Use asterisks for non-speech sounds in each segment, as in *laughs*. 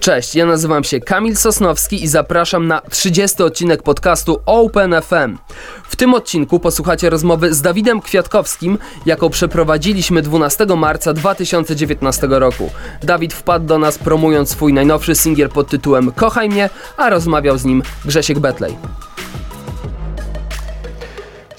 Cześć, ja nazywam się Kamil Sosnowski i zapraszam na 30 odcinek podcastu Open FM. W tym odcinku posłuchacie rozmowy z Dawidem Kwiatkowskim, jaką przeprowadziliśmy 12 marca 2019 roku. Dawid wpadł do nas promując swój najnowszy singiel pod tytułem Kochaj mnie, a rozmawiał z nim Grzesiek Betlej.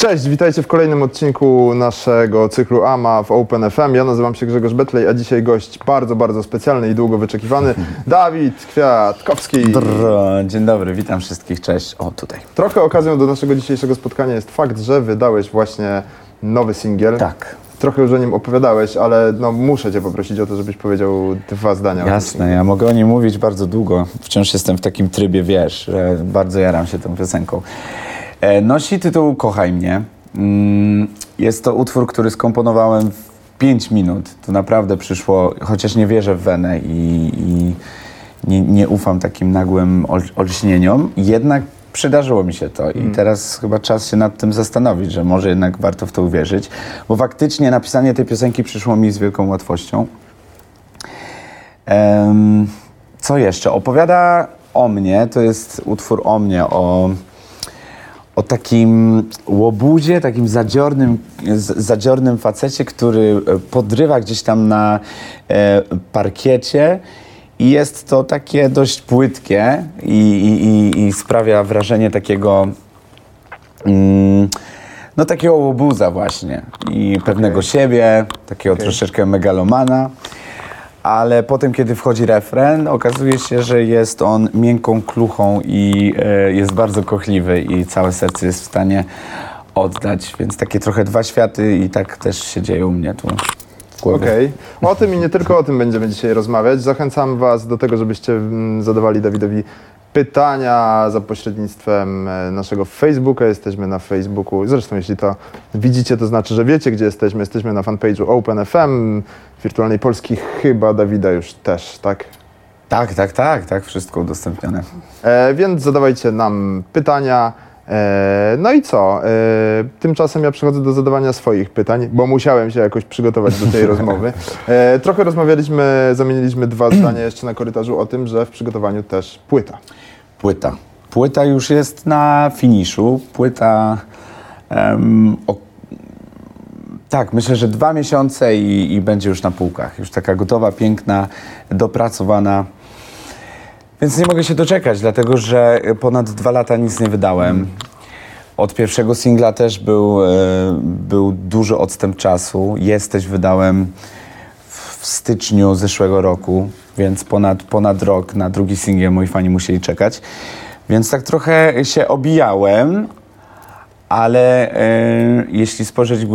Cześć, witajcie w kolejnym odcinku naszego cyklu AMA w Open FM. Ja nazywam się Grzegorz Betlej, a dzisiaj gość bardzo, bardzo specjalny i długo wyczekiwany, *laughs* Dawid Kwiatkowski. Drrr, Dzień dobry, witam wszystkich, cześć. O, tutaj. Trochę okazją do naszego dzisiejszego spotkania jest fakt, że wydałeś właśnie nowy singiel. Tak, Trochę już o nim opowiadałeś, ale no, muszę cię poprosić o to, żebyś powiedział dwa zdania. jasne, ja mogę o nim mówić bardzo długo. Wciąż jestem w takim trybie, wiesz, że bardzo jaram się tą piosenką. E, Nosi tytuł Kochaj mnie. Mm, Jest to utwór, który skomponowałem w 5 minut. To naprawdę przyszło, chociaż nie wierzę w wenę i, i nie, nie ufam takim nagłym ol, olśnieniom, jednak przydarzyło mi się to i teraz chyba czas się nad tym zastanowić, że może jednak warto w to uwierzyć, bo faktycznie napisanie tej piosenki przyszło mi z wielką łatwością. Em, co jeszcze? Opowiada o mnie, to jest utwór o mnie, o, o takim łobuzie, takim zadziornym, zadziornym facecie, który e, podrywa gdzieś tam na e, parkiecie i jest to takie dość płytkie i, i, i, i sprawia wrażenie takiego mm, no takiego łobuza właśnie i pewnego siebie, takiego troszeczkę megalomana. Ale potem, kiedy wchodzi refren, okazuje się, że jest on miękką kluchą i e, jest bardzo kochliwy i całe serce jest w stanie oddać. Więc takie trochę dwa światy i tak też się dzieje u mnie tu. Okej. O tym i nie tylko o tym będziemy dzisiaj rozmawiać. Zachęcam Was do tego, żebyście mm, zadawali Dawidowi pytania za pośrednictwem e, naszego Facebooka. Jesteśmy na Facebooku. Zresztą, jeśli to widzicie, to znaczy, że wiecie, gdzie jesteśmy. Jesteśmy na fanpage'u OpenFM, Wirtualnej Polski, chyba Dawida już też, tak? Tak, tak, tak, tak, wszystko udostępnione. E, więc zadawajcie nam pytania. E, no i co? E, tymczasem ja przechodzę do zadawania swoich pytań, bo musiałem się jakoś przygotować do tej *laughs* rozmowy. E, trochę rozmawialiśmy, zamieniliśmy dwa *clears throat* zdania jeszcze na korytarzu o tym, że w przygotowaniu też płyta. Płyta. Płyta już jest na finiszu. Płyta. o, tak, myślę, że dwa miesiące i, i będzie już na półkach. Już taka gotowa, piękna, dopracowana. Więc nie mogę się doczekać, dlatego że ponad dwa lata nic nie wydałem. Od pierwszego singla też był, e, był duży odstęp czasu. Jesteś wydałem w styczniu zeszłego roku, więc ponad, ponad rok na drugi singiel moi fani musieli czekać. Więc tak trochę się obijałem, ale e, jeśli spojrzeć e,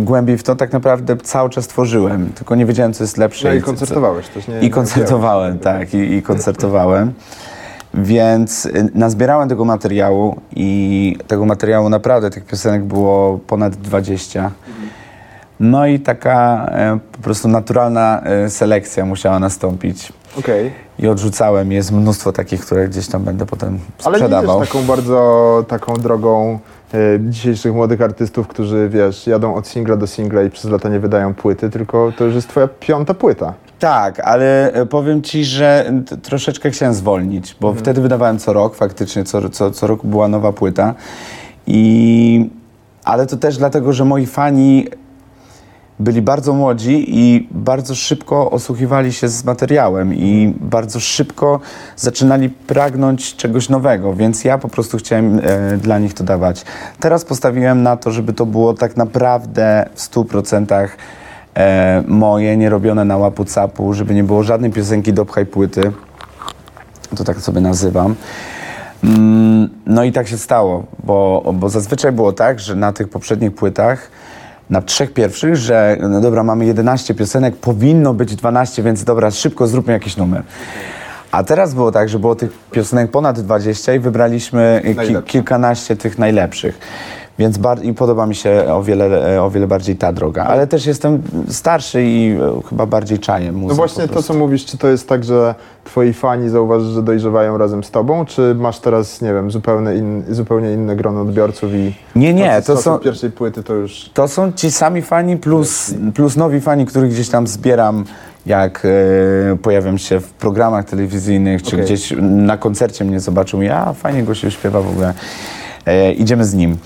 głębiej w to, tak naprawdę cały czas tworzyłem, tylko nie wiedziałem, co jest lepsze. No i koncertowałeś też, nie? I koncertowałem, tak, i, i koncertowałem. Więc y, nazbierałem tego materiału i tego materiału naprawdę, tych piosenek było ponad 20. No i taka e, po prostu naturalna e, selekcja musiała nastąpić. Okej. I odrzucałem. Jest mnóstwo takich, które gdzieś tam będę potem Ale nie sprzedawał. idziesz taką bardzo taką drogą e, dzisiejszych młodych artystów, którzy, wiesz, jadą od singla do singla i przez lata nie wydają płyty, tylko to już jest twoja piąta płyta. Tak, ale e, powiem ci, że troszeczkę chciałem zwolnić, bo wtedy wydawałem co rok, faktycznie co, co, co roku była nowa płyta. I, ale to też dlatego, że moi fani byli bardzo młodzi i bardzo szybko osłuchiwali się z materiałem i bardzo szybko zaczynali pragnąć czegoś nowego, więc ja po prostu chciałem e, dla nich to dawać. Teraz postawiłem na to, żeby to było tak naprawdę w 100% e, moje, nie robione na łapu capu, żeby nie było żadnej piosenki do pchaj płyty. To tak sobie nazywam. Mm, No i tak się stało, bo, bo zazwyczaj było tak, że na tych poprzednich płytach, na trzech pierwszych, że no dobra, mamy 11 piosenek, powinno być 12, więc dobra, szybko zróbmy jakiś numer. A teraz było tak, że było tych piosenek ponad 20 i wybraliśmy ki- kilkanaście tych najlepszych. Więc bar- i podoba mi się o wiele, o wiele bardziej ta droga. Ale też jestem starszy i e, chyba bardziej czaję muzykę. No właśnie to, co mówisz, czy to jest tak, że twoi fani zauważysz, że dojrzewają razem z tobą, czy masz teraz, nie wiem, zupełnie, in, zupełnie inne grono odbiorców i Nie, nie, to są- pierwszej płyty to już... To są ci sami fani plus, plus nowi fani, których gdzieś tam zbieram jak e, pojawiam się w programach telewizyjnych, czy Okej. gdzieś na koncercie mnie zobaczą, ja fajnie go się śpiewa w ogóle, e, idziemy z nim.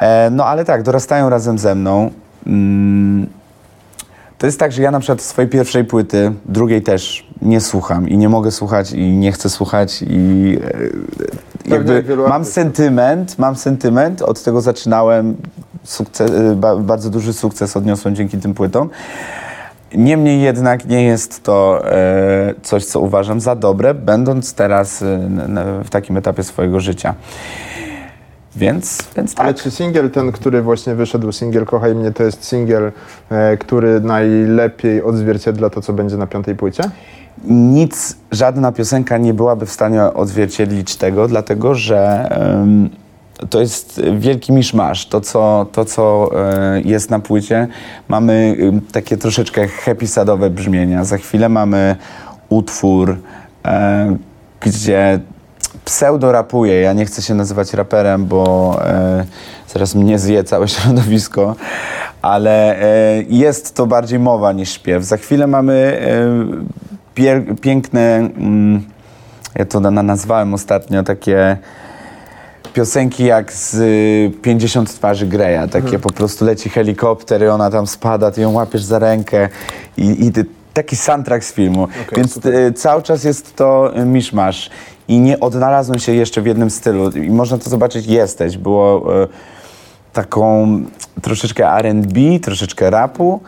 E, no ale tak, dorastają razem ze mną. Mm, to jest tak, że ja na przykład swojej pierwszej płyty, drugiej też nie słucham i nie mogę słuchać i nie chcę słuchać i e, jakby jak wielu mam sentyment, mam sentyment, od tego zaczynałem, sukces, e, ba, bardzo duży sukces odniosłem dzięki tym płytom. Niemniej jednak nie jest to e, coś, co uważam za dobre, będąc teraz e, w takim etapie swojego życia. Więc, więc tak. Ale czy singiel ten, który właśnie wyszedł, singiel Kochaj mnie, to jest singiel, e, który najlepiej odzwierciedla to, co będzie na piątej płycie? nic, żadna piosenka nie byłaby w stanie odzwierciedlić tego, dlatego że to jest wielki miszmasz. To, co, to, co e, jest na płycie, mamy takie troszeczkę happy sadowe brzmienia. Za chwilę mamy utwór, e, gdzie pseudo rapuję. Ja nie chcę się nazywać raperem, bo e, zaraz mnie zje całe *laughs* środowisko, ale e, jest to bardziej mowa niż śpiew. Za chwilę mamy e, piękne, mm, ja to na, nazwałem ostatnio, takie piosenki jak z y, 50 twarzy Greya. Takie po prostu leci helikopter i ona tam spada, ty ją łapiesz za rękę i, i ty, taki soundtrack z filmu. Więc y, cały czas jest to y, miszmasz. I nie odnalazłem się jeszcze w jednym stylu. I można to zobaczyć, jesteś. Było y, taką troszeczkę R&B, troszeczkę rapu.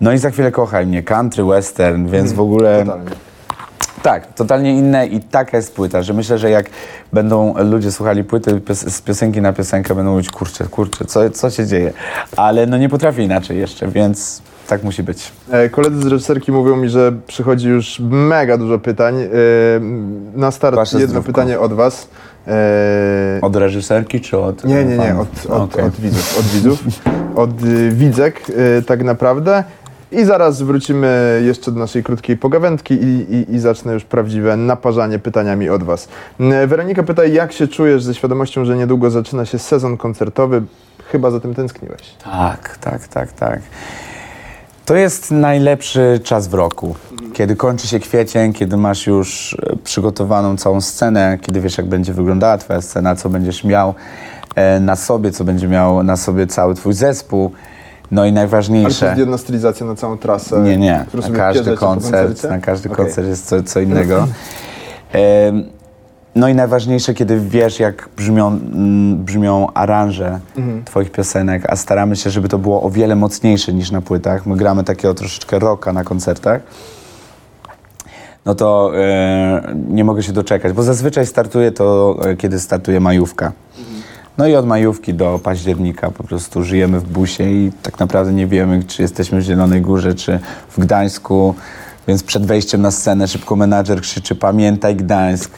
No i za chwilę kochaj mnie, country, western, więc w ogóle... Totalnie. Tak, totalnie inne i taka jest płyta, że myślę, że jak będą ludzie słuchali płyty pios z piosenki na piosenkę, będą mówić, kurczę, kurczę, co, co się dzieje? Ale no nie potrafię inaczej jeszcze, więc tak musi być. E, Koledzy z reżyserki mówią mi, że przychodzi już mega dużo pytań. E, Na start Wasze jedno zdrówko. pytanie od was. E, Od reżyserki czy od Nie, nie, nie, od, od, Okej. od widzów, od widzów, od y, widzek tak naprawdę. I zaraz wrócimy jeszcze do naszej krótkiej pogawędki i, i, i zacznę już prawdziwe naparzanie pytaniami od Was. Weronika pyta, jak się czujesz ze świadomością, że niedługo zaczyna się sezon koncertowy? Chyba za tym tęskniłeś. Tak, tak, tak, tak. To jest najlepszy czas w roku. Kiedy kończy się kwiecień, kiedy masz już e, przygotowaną całą scenę, kiedy wiesz, jak będzie wyglądała twoja scena, co będziesz miał e, na sobie, co będzie miał na sobie cały twój zespół. No i Ale to najważniejsze... jest jedna stylizacja na całą trasę. Nie, nie. Na każdy koncert, na każdy Okej. koncert jest co, co innego. *clears throat* No i najważniejsze, kiedy wiesz, jak brzmią, mm, brzmią aranże Mhm. twoich piosenek, a staramy się, żeby to było o wiele mocniejsze niż na płytach. My gramy takiego troszeczkę rocka na koncertach. No to e, nie mogę się doczekać, bo zazwyczaj startuje to, e, kiedy startuje majówka. No i od majówki do października po prostu żyjemy w busie i tak naprawdę nie wiemy, czy jesteśmy w Zielonej Górze, czy w Gdańsku. Więc przed wejściem na scenę szybko menadżer krzyczy pamiętaj Gdańsk,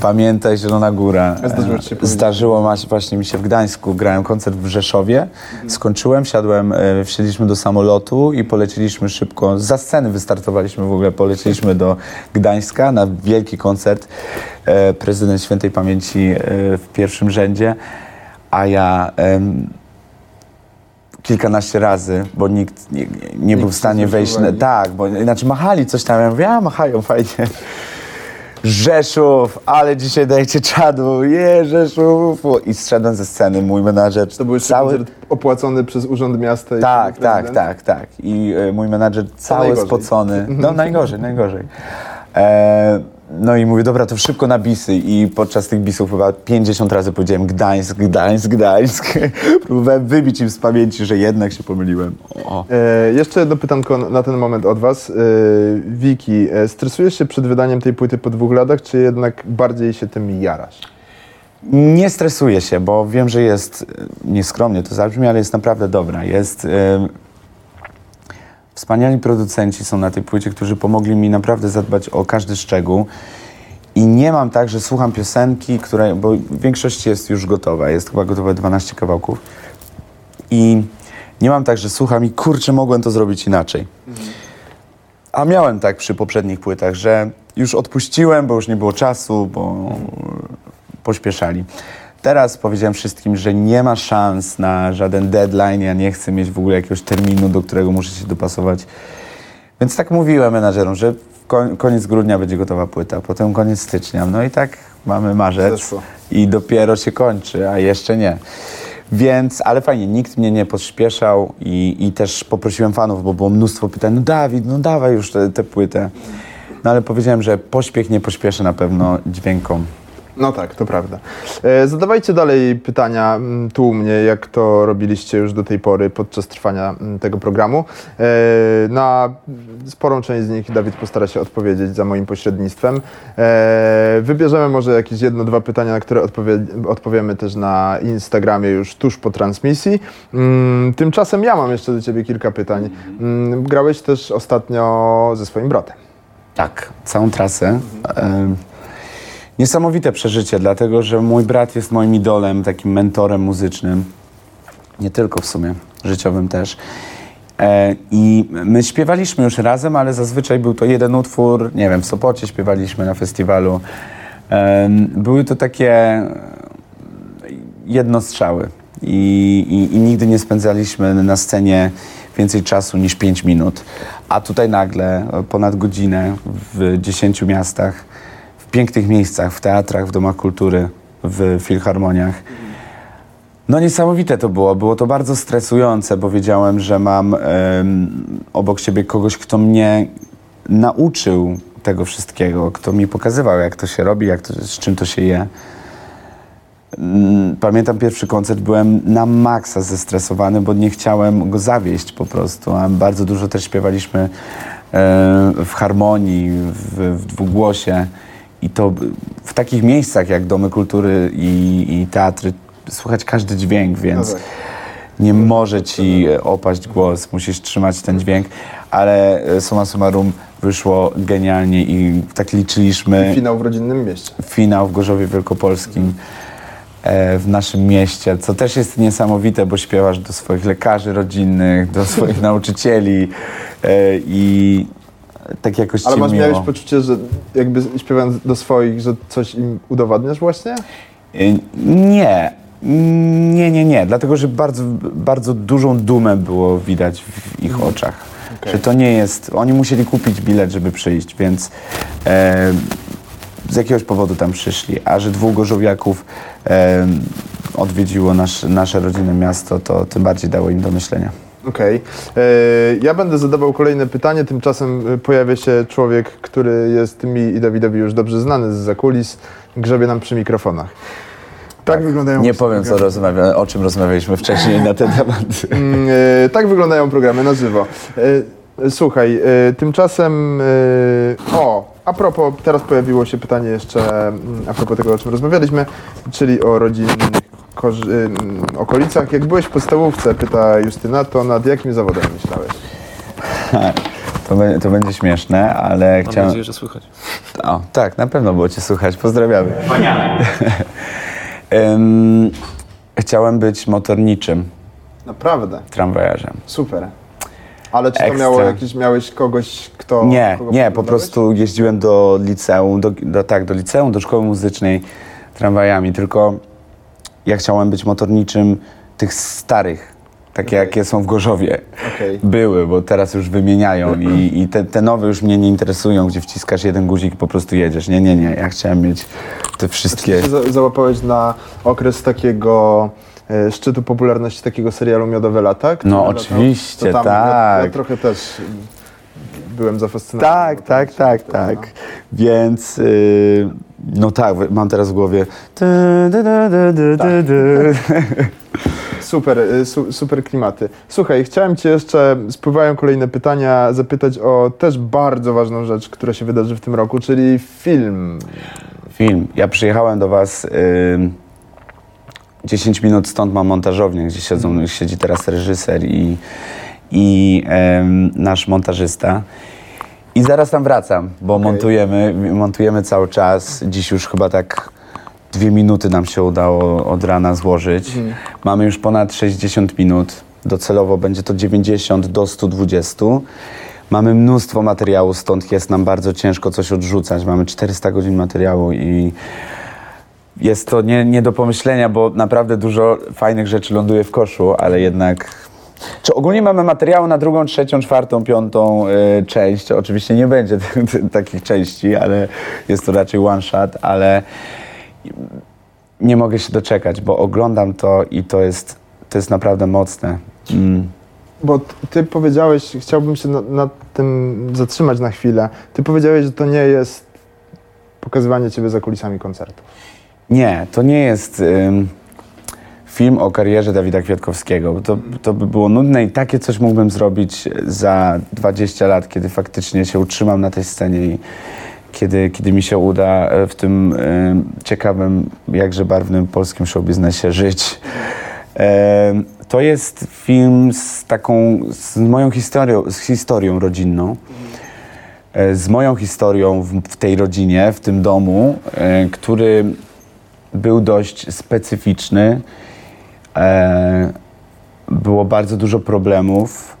pamiętaj Zielona Góra. Zdarzyło się? Zdarzyło właśnie mi się w Gdańsku, grałem koncert w Rzeszowie, skończyłem, wsiadłem, e, wsiedliśmy do samolotu i poleciliśmy szybko, za sceny wystartowaliśmy w ogóle, poleciliśmy do Gdańska na wielki koncert, e, prezydent świętej pamięci e, w pierwszym rzędzie, a ja em, kilkanaście razy, bo nikt nie, nie był w stanie nie wejść. Na, tak, bo inaczej machali coś tam. Ja mówię, a machają fajnie. Rzeszów, ale dzisiaj dajcie czadu, je Rzeszów. I zszedłem ze sceny, mój menadżer To był cały... opłacony przez Urząd Miasta. i Tak, tak, tak, tak. I e, mój menadżer cały spocony. *laughs* No najgorzej, najgorzej. E, no i mówię, dobra, to szybko na bisy. I podczas tych bisów chyba 50 razy powiedziałem Gdańsk, Gdańsk, Gdańsk. *laughs* Próbowałem wybić im z pamięci, że jednak się pomyliłem. O. E, jeszcze jedno pytanko na ten moment od Was. E, Wiki, e, stresujesz się przed wydaniem tej płyty po dwóch latach, czy jednak bardziej się tym jarasz? Nie stresuję się, bo wiem, że jest, e, nieskromnie to zabrzmi, ale jest naprawdę dobra. Jest... E, Wspaniali producenci są na tej płycie, którzy pomogli mi naprawdę zadbać o każdy szczegół. I nie mam tak, że słucham piosenki, które, bo w większości jest już gotowa, jest chyba gotowe 12 kawałków. I nie mam tak, że słucham i kurczę, mogłem to zrobić inaczej. A miałem tak przy poprzednich płytach, że już odpuściłem, bo już nie było czasu, bo pośpieszali. Teraz powiedziałem wszystkim, że nie ma szans na żaden deadline. Ja nie chcę mieć w ogóle jakiegoś terminu, do którego muszę się dopasować. Więc tak mówiłem menadżerom, że koniec grudnia będzie gotowa płyta, potem koniec stycznia. No i tak mamy marzec Zeszło. i dopiero się kończy, a jeszcze nie. Więc, ale fajnie, nikt mnie nie pośpieszał i, i też poprosiłem fanów, bo było mnóstwo pytań, no Dawid, no dawaj już tę płytę. No ale powiedziałem, że pośpiech nie pośpieszy na pewno dźwiękom. No tak, to prawda. E, zadawajcie dalej pytania mm, tu u mnie, jak to robiliście już do tej pory podczas trwania mm, tego programu. E, na sporą część z nich Dawid postara się odpowiedzieć za moim pośrednictwem. E, wybierzemy może jakieś jedno, dwa pytania, na które odpowie, odpowiemy też na Instagramie już tuż po transmisji. Mm, tymczasem ja mam jeszcze do Ciebie kilka pytań. Grałeś też ostatnio ze swoim bratem. Tak, całą trasę. E, niesamowite przeżycie, dlatego że mój brat jest moim idolem, takim mentorem muzycznym. Nie tylko w sumie, życiowym też. E, I my śpiewaliśmy już razem, ale zazwyczaj był to jeden utwór, nie wiem, w Sopocie śpiewaliśmy na festiwalu. E, były to takie jednostrzały I, i, i nigdy nie spędzaliśmy na scenie więcej czasu niż 5 minut. A tutaj nagle e, ponad godzinę w 10 miastach, pięknych miejscach, w teatrach, w domach kultury, w filharmoniach. No niesamowite to było. Było to bardzo stresujące, bo wiedziałem, że mam obok siebie kogoś, kto mnie nauczył tego wszystkiego, kto mi pokazywał, jak to się robi, jak to, z czym to się je. Mm, Pamiętam pierwszy koncert, byłem na maksa zestresowany, bo nie chciałem go zawieść po prostu. A bardzo dużo też śpiewaliśmy e, w harmonii, w, w dwugłosie. I to w takich miejscach jak domy kultury i, i teatry słychać każdy dźwięk, więc No tak. nie może ci opaść głos, musisz trzymać ten dźwięk, ale e, summa summarum wyszło genialnie i tak liczyliśmy Finał w rodzinnym mieście. finał w Gorzowie Wielkopolskim e, w naszym mieście, co też jest niesamowite, bo śpiewasz do swoich lekarzy rodzinnych, do swoich *laughs* nauczycieli e, i tak jakoś Ale masz, miło. miałeś poczucie, że jakby śpiewając do swoich, że coś im udowadniasz właśnie? E, Nie. Nie, nie, nie. Dlatego, że bardzo, bardzo dużą dumę było widać w ich oczach. Okej. Że to nie jest... Oni musieli kupić bilet, żeby przyjść, więc e, z jakiegoś powodu tam przyszli. A że dwóch gorzowiaków e, odwiedziło nasz, nasze rodzinne miasto, to tym bardziej dało im do myślenia. Okej. E, Ja będę zadawał kolejne pytanie, tymczasem e, pojawia się człowiek, który jest mi i Dawidowi już dobrze znany z zakulis, grzebie nam przy mikrofonach. Tak, wyglądają Nie powiem, co rozmawia, o czym rozmawialiśmy wcześniej na ten temat. Mm, e, Tak wyglądają programy na żywo. Słuchaj, tymczasem, o, a propos, teraz pojawiło się pytanie jeszcze mm, a propos tego, o czym rozmawialiśmy, czyli o rodzinnych korzy- mm, okolicach. Jak byłeś w podstawówce, pyta Justyna, to nad jakim zawodem myślałeś? *laughs* To, to będzie śmieszne, ale Mam chciałem... nadzieję, że słychać. O, tak, na pewno było Cię słychać. Pozdrawiamy. *laughs* Em, chciałem być motorniczym Naprawdę, tramwajarzem. super. Ale czy to Ekstra. miało jakiś, miałeś kogoś, kto... Nie, kogo nie, po prostu jeździłem do liceum, do, do, tak, do liceum, do szkoły muzycznej tramwajami, tylko ja chciałem być motorniczym tych starych, takie jakie są w Gorzowie. Okej. *laughs* Były, bo teraz już wymieniają i, i te, te nowe już mnie nie interesują, gdzie wciskasz jeden guzik i po prostu jedziesz. Nie, nie, nie, ja chciałem mieć te wszystkie... Ty za- załapałeś na okres takiego szczytu popularności takiego serialu Miodowe Lata? No, oczywiście, To tam Ja, ja tak. trochę też byłem zafascynowany. Tak, tak, tak, tak. Więc yy, no tak, mam teraz w głowie. Super, su, super klimaty. Słuchaj, chciałem Cię jeszcze, spływają kolejne pytania, zapytać o też bardzo ważną rzecz, która się wydarzy w tym roku, czyli film. Film. Ja przyjechałem do Was. Yy, 10 minut stąd mam montażownię, gdzie siedzą, siedzi teraz reżyser i, i nasz montażysta. I zaraz tam wracam, bo Okej. montujemy, montujemy cały czas. Dziś już chyba tak dwie minuty nam się udało od rana złożyć. Mamy już ponad 60 minut. Docelowo będzie to 90 do 120. Mamy mnóstwo materiału, stąd jest nam bardzo ciężko coś odrzucać. Mamy 400 godzin materiału i jest to nie, nie do pomyślenia, bo naprawdę dużo fajnych rzeczy ląduje w koszu, ale jednak Czy ogólnie mamy materiały na drugą, trzecią, czwartą, piątą y, część. Oczywiście nie będzie *laughs* takich części, ale jest to raczej one shot, ale nie mogę się doczekać, bo oglądam to i to jest, to jest naprawdę mocne. Mm. Bo ty powiedziałeś, chciałbym się na- nad tym zatrzymać na chwilę. Ty powiedziałeś, że to nie jest pokazywanie ciebie za kulisami koncertu. Nie, to nie jest film o karierze Dawida Kwiatkowskiego. To, to by było nudne i takie coś mógłbym zrobić za 20 lat, kiedy faktycznie się utrzymam na tej scenie i kiedy, kiedy mi się uda e, w tym ym, ciekawym, jakże barwnym polskim showbiznesie żyć. To jest film z taką, z moją historią, z historią rodzinną. E, Z moją historią w, w tej rodzinie, w tym domu, e, który był dość specyficzny. E, było bardzo dużo problemów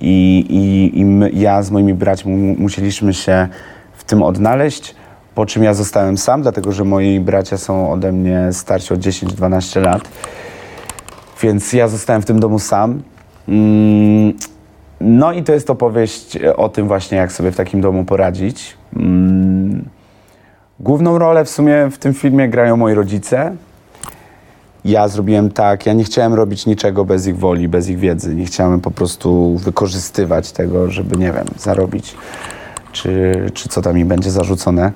i, i, i my, ja z moimi braćmi mu- musieliśmy się w tym odnaleźć, po czym ja zostałem sam, dlatego że moi bracia są ode mnie starsi o 10-12 lat. Więc ja zostałem w tym domu sam. Mm, No i to jest opowieść o tym właśnie, jak sobie w takim domu poradzić. Mm, Główną rolę w sumie w tym filmie grają moi rodzice. Ja zrobiłem tak, ja nie chciałem robić niczego bez ich woli, bez ich wiedzy. Nie chciałem po prostu wykorzystywać tego, żeby, nie wiem, zarobić, czy, czy co tam mi będzie zarzucone.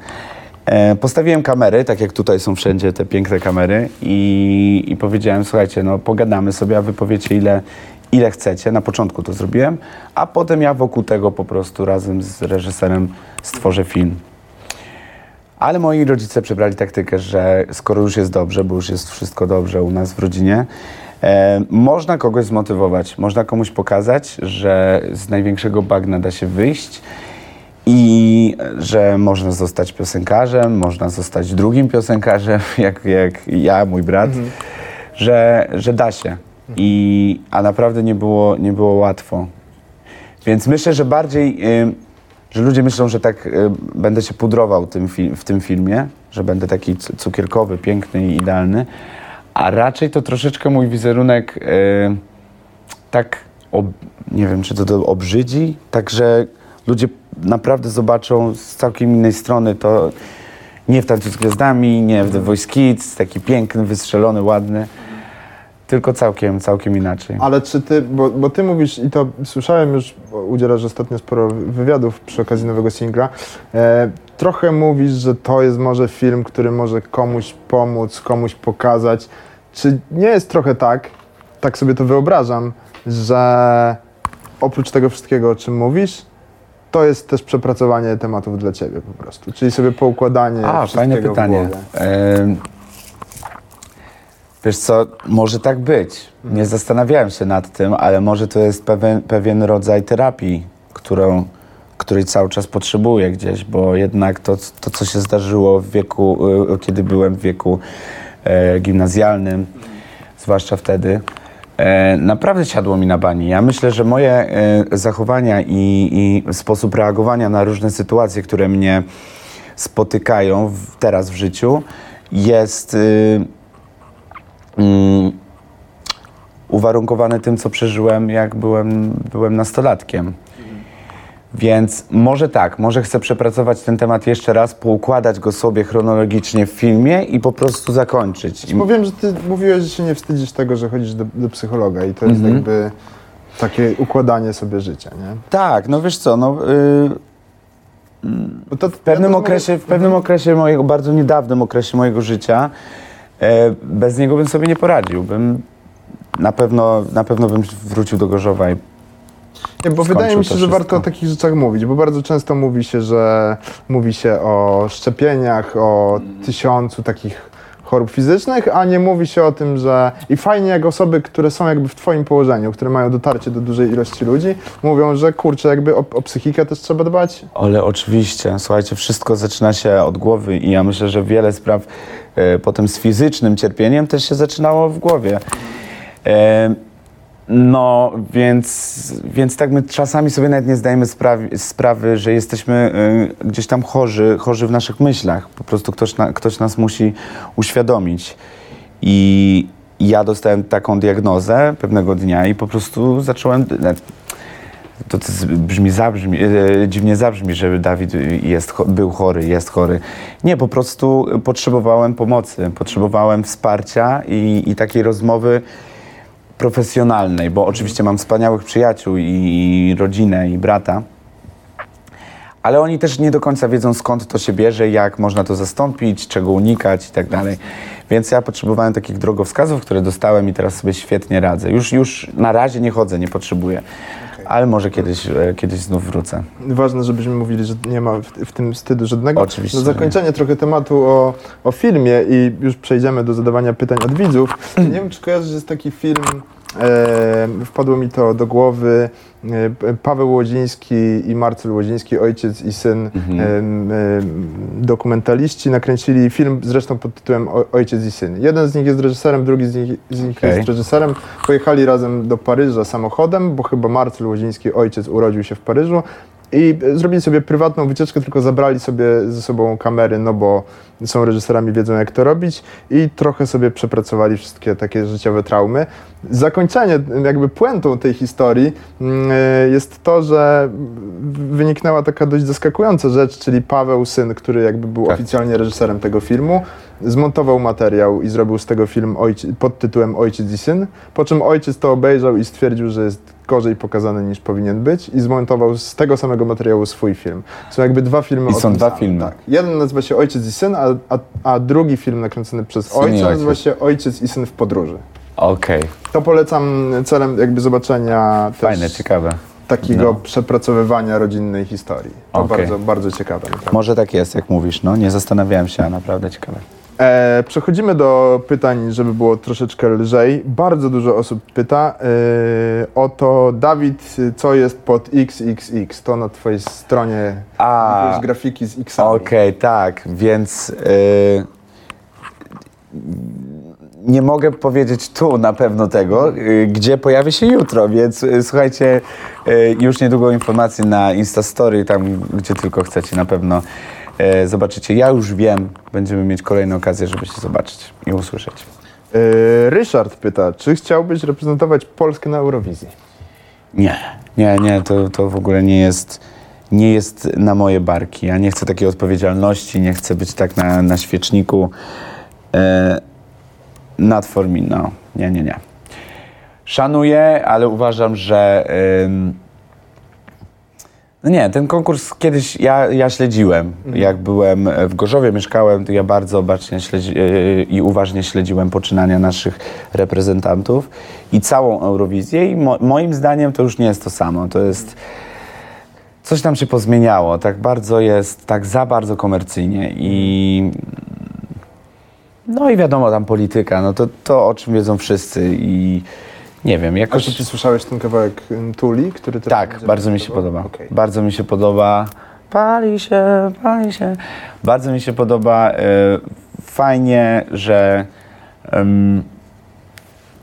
E, postawiłem kamery, tak jak tutaj są wszędzie te piękne kamery i, i powiedziałem, słuchajcie, no pogadamy sobie, a wy powiecie ile, ile chcecie. Na początku to zrobiłem, a potem ja wokół tego po prostu razem z reżyserem stworzę film. Ale moi rodzice przebrali taktykę, że skoro już jest dobrze, bo już jest wszystko dobrze u nas w rodzinie, e, można kogoś zmotywować, można komuś pokazać, że z największego bagna da się wyjść i że można zostać piosenkarzem, można zostać drugim piosenkarzem, *laughs* jak, jak ja, mój brat, że, że da się. I, a naprawdę nie było, nie było łatwo. Więc myślę, że bardziej, y, że ludzie myślą, że tak y, będę się pudrował tym w tym filmie, że będę taki cu- cukierkowy, piękny i idealny, a raczej to troszeczkę mój wizerunek y, tak, ob, nie wiem, czy to, to obrzydzi, także ludzie naprawdę zobaczą z całkiem innej strony to nie w Tańcu z Gwiazdami, nie w The Voice Kids, taki piękny, wystrzelony, ładny, tylko całkiem, całkiem inaczej. Ale czy ty, bo, bo ty mówisz, i to słyszałem już, udzielasz ostatnio sporo wywiadów przy okazji nowego singla, e, trochę mówisz, że to jest może film, który może komuś pomóc, komuś pokazać. Czy nie jest trochę tak, tak sobie to wyobrażam, że oprócz tego wszystkiego, o czym mówisz, to jest też przepracowanie tematów dla ciebie po prostu, czyli sobie poukładanie A, fajne wszystkiego w pytanie. głowie. Em, wiesz co, może tak być. Nie zastanawiałem się nad tym, ale może to jest pewien, pewien rodzaj terapii, którą, której cały czas potrzebuję gdzieś, bo jednak to, to co się zdarzyło w wieku, y, kiedy byłem w wieku e, gimnazjalnym, zwłaszcza wtedy, e, naprawdę siadło mi na bani. Ja myślę, że moje e, zachowania i, i sposób reagowania na różne sytuacje, które mnie spotykają w, teraz w życiu, jest y, mm, uwarunkowany tym, co przeżyłem, jak byłem, byłem nastolatkiem. Więc może tak, może chcę przepracować ten temat jeszcze raz, poukładać go sobie chronologicznie w filmie i po prostu zakończyć. I, Bo wiem, że ty mówiłeś, że się nie wstydzisz tego, że chodzisz do, do psychologa i to jest Mhm. jakby takie układanie sobie życia, nie? tak, no wiesz co, no, y, to, w pewnym okresie, w pewnym okresie mojego, bardzo niedawnym okresie mojego życia, bez niego bym sobie nie poradził. Bym, na, pewno, na pewno bym wrócił do Gorzowa i Nie, bo wydaje mi się, że warto wszystko. o takich rzeczach mówić, bo bardzo często mówi się, że mówi się o szczepieniach, o tysiącu takich chorób fizycznych, a nie mówi się o tym, że i fajnie jak osoby, które są jakby w twoim położeniu, które mają dotarcie do dużej ilości ludzi, mówią, że kurczę, jakby o, o psychikę też trzeba dbać. Ale oczywiście, słuchajcie, wszystko zaczyna się od głowy i ja myślę, że wiele spraw e, potem z fizycznym cierpieniem też się zaczynało w głowie. E, no, więc, więc tak my czasami sobie nawet nie zdajemy sprawy, sprawy że jesteśmy e, gdzieś tam chorzy, chorzy w naszych myślach. Po prostu ktoś, na, ktoś nas musi uświadomić. I ja dostałem taką diagnozę pewnego dnia i po prostu zacząłem. To, to brzmi, zabrzmi, e, dziwnie zabrzmi, że Dawid jest, był chory, jest chory. Nie, po prostu potrzebowałem pomocy, potrzebowałem wsparcia i, i takiej rozmowy profesjonalnej, bo oczywiście mam wspaniałych przyjaciół i rodzinę i brata. Ale oni też nie do końca wiedzą skąd to się bierze, jak można to zastąpić, czego unikać i tak dalej. Więc ja potrzebowałem takich drogowskazów, które dostałem i teraz sobie świetnie radzę. Już, już na razie nie chodzę, nie potrzebuję. Ale może kiedyś, e, kiedyś znów wrócę. Ważne, żebyśmy mówili, że nie ma w, w tym wstydu żadnego. Oczywiście, Na zakończenie trochę tematu o, o filmie i już przejdziemy do zadawania pytań od widzów. *clears throat* Nie wiem, czy kojarzysz, że jest taki film, wpadło mi to do głowy, e, Paweł Łodziński i Marcel Łodziński, ojciec i syn, Mhm. e, e, dokumentaliści, nakręcili film zresztą pod tytułem Ojciec i syn. Jeden z nich jest reżyserem, drugi z nich, z nich Okej. jest reżyserem. Pojechali razem do Paryża samochodem, bo chyba Marcel Łodziński, ojciec, urodził się w Paryżu. I zrobili sobie prywatną wycieczkę, tylko zabrali sobie ze sobą kamery, no bo są reżyserami, wiedzą jak to robić i trochę sobie przepracowali wszystkie takie życiowe traumy. Zakończenie, jakby puentą tej historii mm, jest to, że wyniknęła taka dość zaskakująca rzecz, czyli Paweł, syn, który jakby był Tak. oficjalnie reżyserem tego filmu, zmontował materiał i zrobił z tego film ojci- pod tytułem Ojciec i syn, po czym ojciec to obejrzał i stwierdził, że jest gorzej pokazany niż powinien być i zmontował z tego samego materiału swój film. Są jakby dwa filmy I są dwa samym, filmy. Tak. Jeden nazywa się Ojciec i syn, a, a, a drugi film nakręcony przez Syn ojca nazywa się Ojciec i syn w podróży. Okej, To polecam celem jakby zobaczenia też fajne, ciekawe. takiego No. przepracowywania rodzinnej historii. To Okej. bardzo, bardzo ciekawe. naprawdę. Może tak jest, jak mówisz, no nie zastanawiałem się, a naprawdę ciekawe. E, przechodzimy do pytań, żeby było troszeczkę lżej. Bardzo dużo osób pyta e, o to, Dawid, co jest pod XXX? To na twojej stronie A. jakieś grafiki z X-ami. Okej, tak, więc y, nie mogę powiedzieć tu na pewno tego, y, gdzie pojawi się jutro, więc y, słuchajcie, już niedługo informacje na Instastory, tam gdzie tylko chcecie, na pewno zobaczycie. Ja już wiem, będziemy mieć kolejną okazję, żeby się zobaczyć i usłyszeć. E, Ryszard pyta, czy chciałbyś reprezentować Polskę na Eurowizji? Nie, nie, nie, to, to w ogóle nie jest, nie jest na moje barki. Ja nie chcę takiej odpowiedzialności, nie chcę być tak na, na świeczniku. E, not for me, no. Nie, nie, nie. Szanuję, ale uważam, że... ym, no nie, ten konkurs kiedyś ja, ja śledziłem. Jak byłem w Gorzowie, mieszkałem, to ja bardzo bacznie śledzi, yy, i uważnie śledziłem poczynania naszych reprezentantów i całą Eurowizję i mo, moim zdaniem to już nie jest to samo. To jest... Coś tam się pozmieniało, tak bardzo jest, tak za bardzo komercyjnie i... No i wiadomo, tam polityka, no to, to o czym wiedzą wszyscy i nie wiem, A jakoś... czy ty słyszałeś ten kawałek Tuli, który teraz Tak, bardzo mi się podoba. Okej. Bardzo mi się podoba. Pali się, pali się. Bardzo mi się podoba. E, fajnie, że,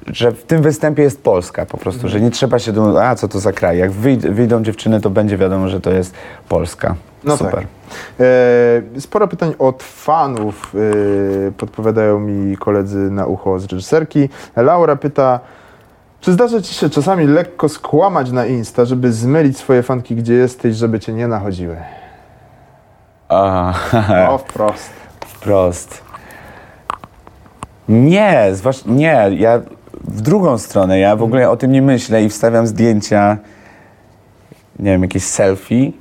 że w tym występie jest Polska po prostu, że nie trzeba się do, a co to za kraj. Jak wyj- wyjdą dziewczyny, to będzie wiadomo, że to jest Polska. No Super. tak. E, sporo pytań od fanów e, podpowiadają mi koledzy na ucho z reżyserki. Laura pyta, czy zdarza ci się czasami lekko skłamać na Insta, żeby zmylić swoje fanki, gdzie jesteś, żeby cię nie nachodziły? A, O, wprost. Wprost. Nie, zwłasz, nie, ja w drugą stronę, ja w ogóle o tym nie myślę i wstawiam zdjęcia, nie wiem, jakieś selfie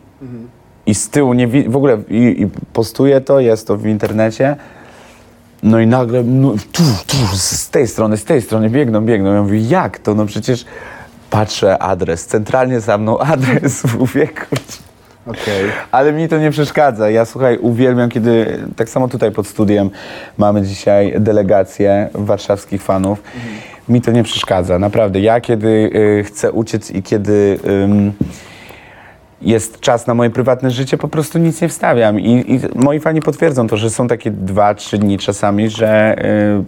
i z tyłu nie wi- w ogóle i, i postuję to, jest to w internecie, no i nagle no, tu, tu, z tej strony, z tej strony biegną, biegną. Ja mówię, jak to? No przecież patrzę adres, centralnie za mną *laughs* adres, mówię, kurczę. Okej. Ale mi to nie przeszkadza. Ja słuchaj, uwielbiam, kiedy tak samo tutaj pod studiem mamy dzisiaj delegację warszawskich fanów. Mi to nie przeszkadza, naprawdę. Ja kiedy y, chcę uciec i kiedy ym, jest czas na moje prywatne życie, po prostu nic nie wstawiam. I, i moi fani potwierdzą to, że są takie dwa, trzy dni czasami, że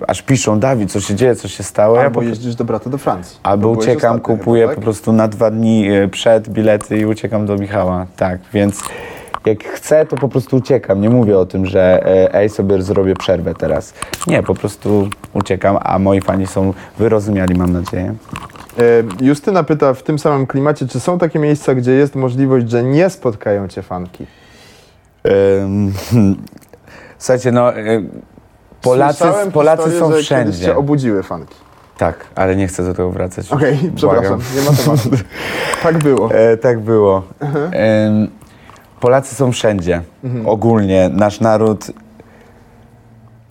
y, aż piszą, Dawid, co się dzieje, co się stało. Ja Albo po, jeździsz do brata do Francji. Albo uciekam, ostatnio kupuję chyba, po tak? prostu na dwa dni y, przed bilety i uciekam do Michała. Tak, więc jak chcę, to po prostu uciekam. Nie mówię o tym, że e, ej, sobie zrobię przerwę teraz. Nie, po prostu uciekam, a moi fani są wyrozumiali, mam nadzieję. E, Justyna pyta w tym samym klimacie, czy są takie miejsca, gdzie jest możliwość, że nie spotkają cię fanki? *laughs* Słuchajcie, no e, Polacy, Polacy historię, są że kiedyś wszędzie. cię obudziły fanki. Tak, ale nie chcę do tego wracać. Okej, Błagam. przepraszam, nie ma tematu. *laughs* tak było. E, tak było. Em, Polacy są wszędzie. Ogólnie nasz naród.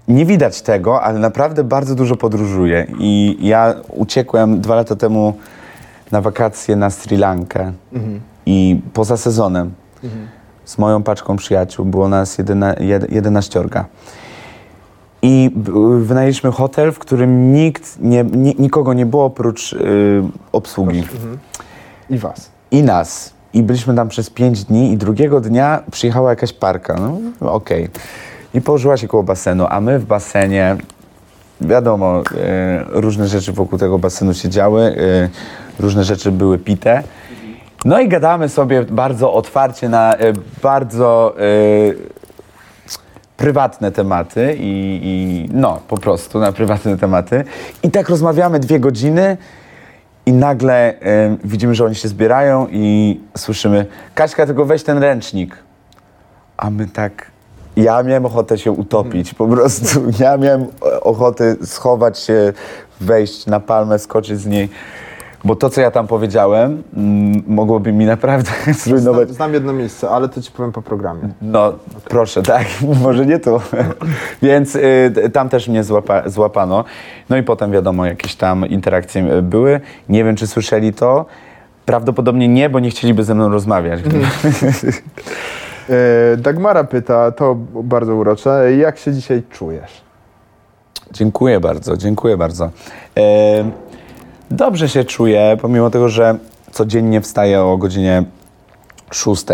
Nie widać tego, ale naprawdę bardzo dużo podróżuje. I ja uciekłem dwa lata temu na wakacje na Sri Lankę. I poza sezonem z moją paczką przyjaciół było nas jedyna, jed, jedenaściorga. I wynajęliśmy hotel, w którym nikt nie, ni, nikogo nie było oprócz y, obsługi I was. i nas. I byliśmy tam przez pięć dni i drugiego dnia przyjechała jakaś parka. No okej. I położyła się koło basenu, a my w basenie, wiadomo, e, różne rzeczy wokół tego basenu się działy, e, różne rzeczy były pite. No i gadamy sobie bardzo otwarcie na e, bardzo prywatne tematy i, i no, po prostu na prywatne tematy. I tak rozmawiamy dwie godziny i nagle e, widzimy, że oni się zbierają i słyszymy Kaśka, tylko weź ten ręcznik. A my tak... Ja miałem ochotę się utopić, po prostu. Ja miałem e, ochotę schować się, wejść na palmę, skoczyć z niej. Bo to, co ja tam powiedziałem, mm, mogłoby mi naprawdę *laughs* zrujnować Znam, znam jedno miejsce, ale to ci powiem po programie. no, proszę, tak, *laughs* może nie tu. *laughs* Więc y, tam też mnie złapa, złapano. No i potem wiadomo, jakieś tam interakcje y, były. Nie wiem, czy słyszeli to. Prawdopodobnie nie, bo nie chcieliby ze mną rozmawiać. E, Dagmara pyta, to bardzo urocze, jak się dzisiaj czujesz? Dziękuję bardzo, dziękuję bardzo. E, dobrze się czuję, pomimo tego, że codziennie wstaję o godzinie 6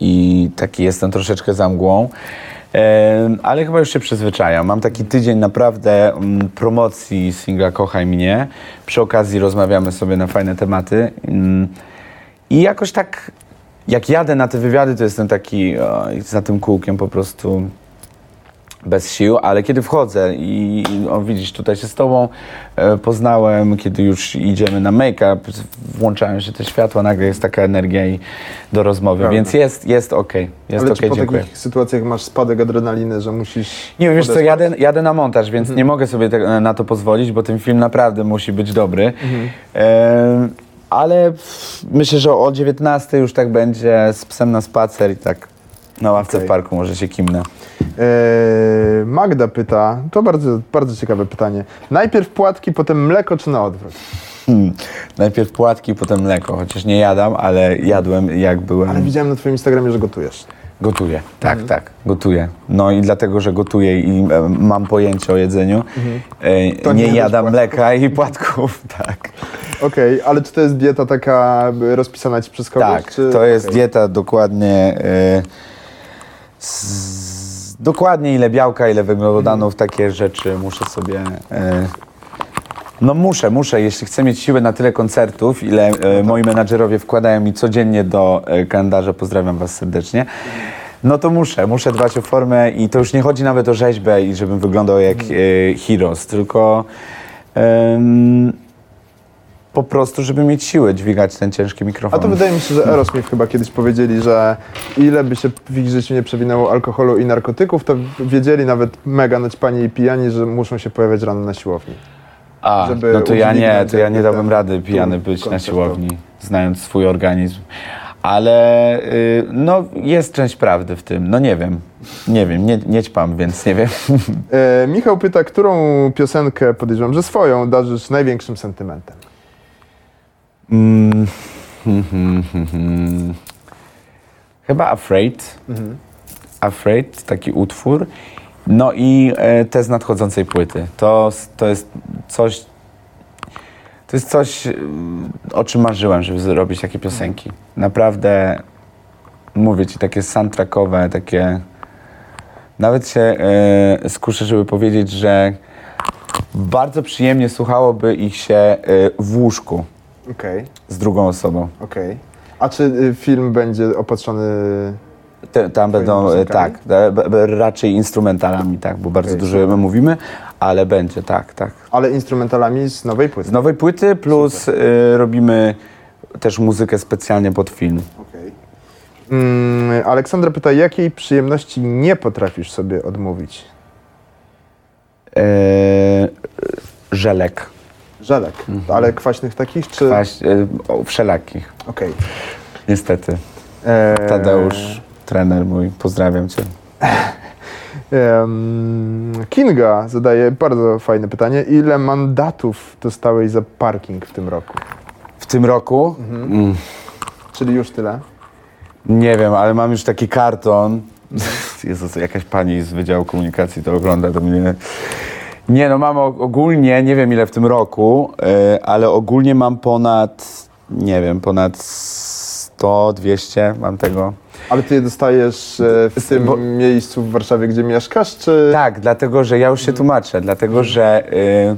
i taki jestem troszeczkę za mgłą. Ale chyba już się przyzwyczajam. Mam taki tydzień naprawdę mm, promocji singla Kochaj mnie. Przy okazji rozmawiamy sobie na fajne tematy. Mm, I jakoś tak, jak jadę na te wywiady, to jestem taki oj, za tym kółkiem po prostu bez sił, ale kiedy wchodzę i i, o, widzisz, tutaj się z tobą e, poznałem, kiedy już idziemy na make-up, włączają się te światła, nagle jest taka energia i do rozmowy, Prawda. więc jest, jest okej, jest ale czy po dziękuję. takich sytuacjach masz spadek adrenaliny, że musisz... Nie wiesz co, jadę, jadę na montaż, więc nie mogę sobie te, na to pozwolić, bo ten film naprawdę musi być dobry. E, ale myślę, że o 19 już tak będzie z psem na spacer i tak na ławce Okej. w parku może się kimnę. E, Magda pyta, to bardzo, bardzo ciekawe pytanie. Najpierw płatki, potem mleko, czy na odwrót? Hmm. Najpierw płatki, potem mleko, chociaż nie jadam, ale jadłem jak byłem. Ale widziałem na twoim Instagramie, że gotujesz. Gotuję, tak, tak, gotuję. No i dlatego, że gotuję i e, mam pojęcie o jedzeniu, e, To nie, nie jadam płatków. mleka i płatków, *laughs* tak. Okej, ale czy to jest dieta taka rozpisana ci przez kogoś? Tak, czy... to jest okej. dieta dokładnie. E, z, dokładnie ile białka, ile węglowodanów, takie rzeczy muszę sobie. E, no muszę, muszę. Jeśli chcę mieć siłę na tyle koncertów, ile e, moi menadżerowie wkładają mi codziennie do e, kalendarza, pozdrawiam was serdecznie. No to muszę, muszę dbać o formę i to już nie chodzi nawet o rzeźbę i żebym wyglądał jak e, heroes, tylko em, po prostu, żeby mieć siłę dźwigać ten ciężki mikrofon. A to wydaje mi się, że Aerosmith chyba kiedyś powiedzieli, że ile by się w ich życiu nie przewinęło alkoholu i narkotyków, to wiedzieli nawet mega naćpani i pijani, że muszą się pojawiać rano na siłowni. A, żeby no to ja nie, to ja nie dałbym rady pijany być na koncertowy. siłowni, znając swój organizm. Ale y, no jest część prawdy w tym, no nie wiem, nie wiem, nie, nie ćpam, więc nie wiem. E, Michał pyta, którą piosenkę, podejrzewam, że swoją, darzysz największym sentymentem? Mm, hmm, *laughs* hmm. Chyba Afraid. Afraid, taki utwór. No i e, te z nadchodzącej płyty. To, to jest coś, to jest coś, o czym marzyłem, żeby zrobić takie piosenki. Naprawdę, mówię ci, takie soundtrackowe, takie... Nawet się e, skuszę, żeby powiedzieć, że bardzo przyjemnie słuchałoby ich się e, w łóżku Okej, z drugą osobą. okej. A czy y, film będzie opatrzony Te, tam będą, e, muzykalnie? tak, e, b- b- raczej instrumentalami, tak, bo bardzo Okej, dużo my mówimy, ale będzie, tak, tak. Ale instrumentalami z nowej płyty. Z nowej płyty plus y, robimy też muzykę specjalnie pod film. Okej. Mm, Aleksandra pyta, jakiej przyjemności nie potrafisz sobie odmówić? E, żelek, Żelek, ale kwaśnych takich, czy... kwaś, e, o, wszelakich, Okej. niestety. Eee, Tadeusz, trener mój, pozdrawiam cię. *laughs* Kinga zadaje bardzo fajne pytanie. Ile mandatów dostałeś za parking w tym roku? W tym roku, mm, Czyli już tyle? nie wiem, ale mam już taki karton. *laughs* Jezus, jakaś pani z Wydziału Komunikacji to ogląda, to mnie... Nie no, mam ogólnie, nie wiem ile w tym roku, e, ale ogólnie mam ponad, nie wiem, ponad 100, 200 mam tego. Ale ty je dostajesz e, w tym bo- miejscu w Warszawie, gdzie mieszkasz, czy... Tak, dlatego że ja już się tłumaczę, dlatego że y,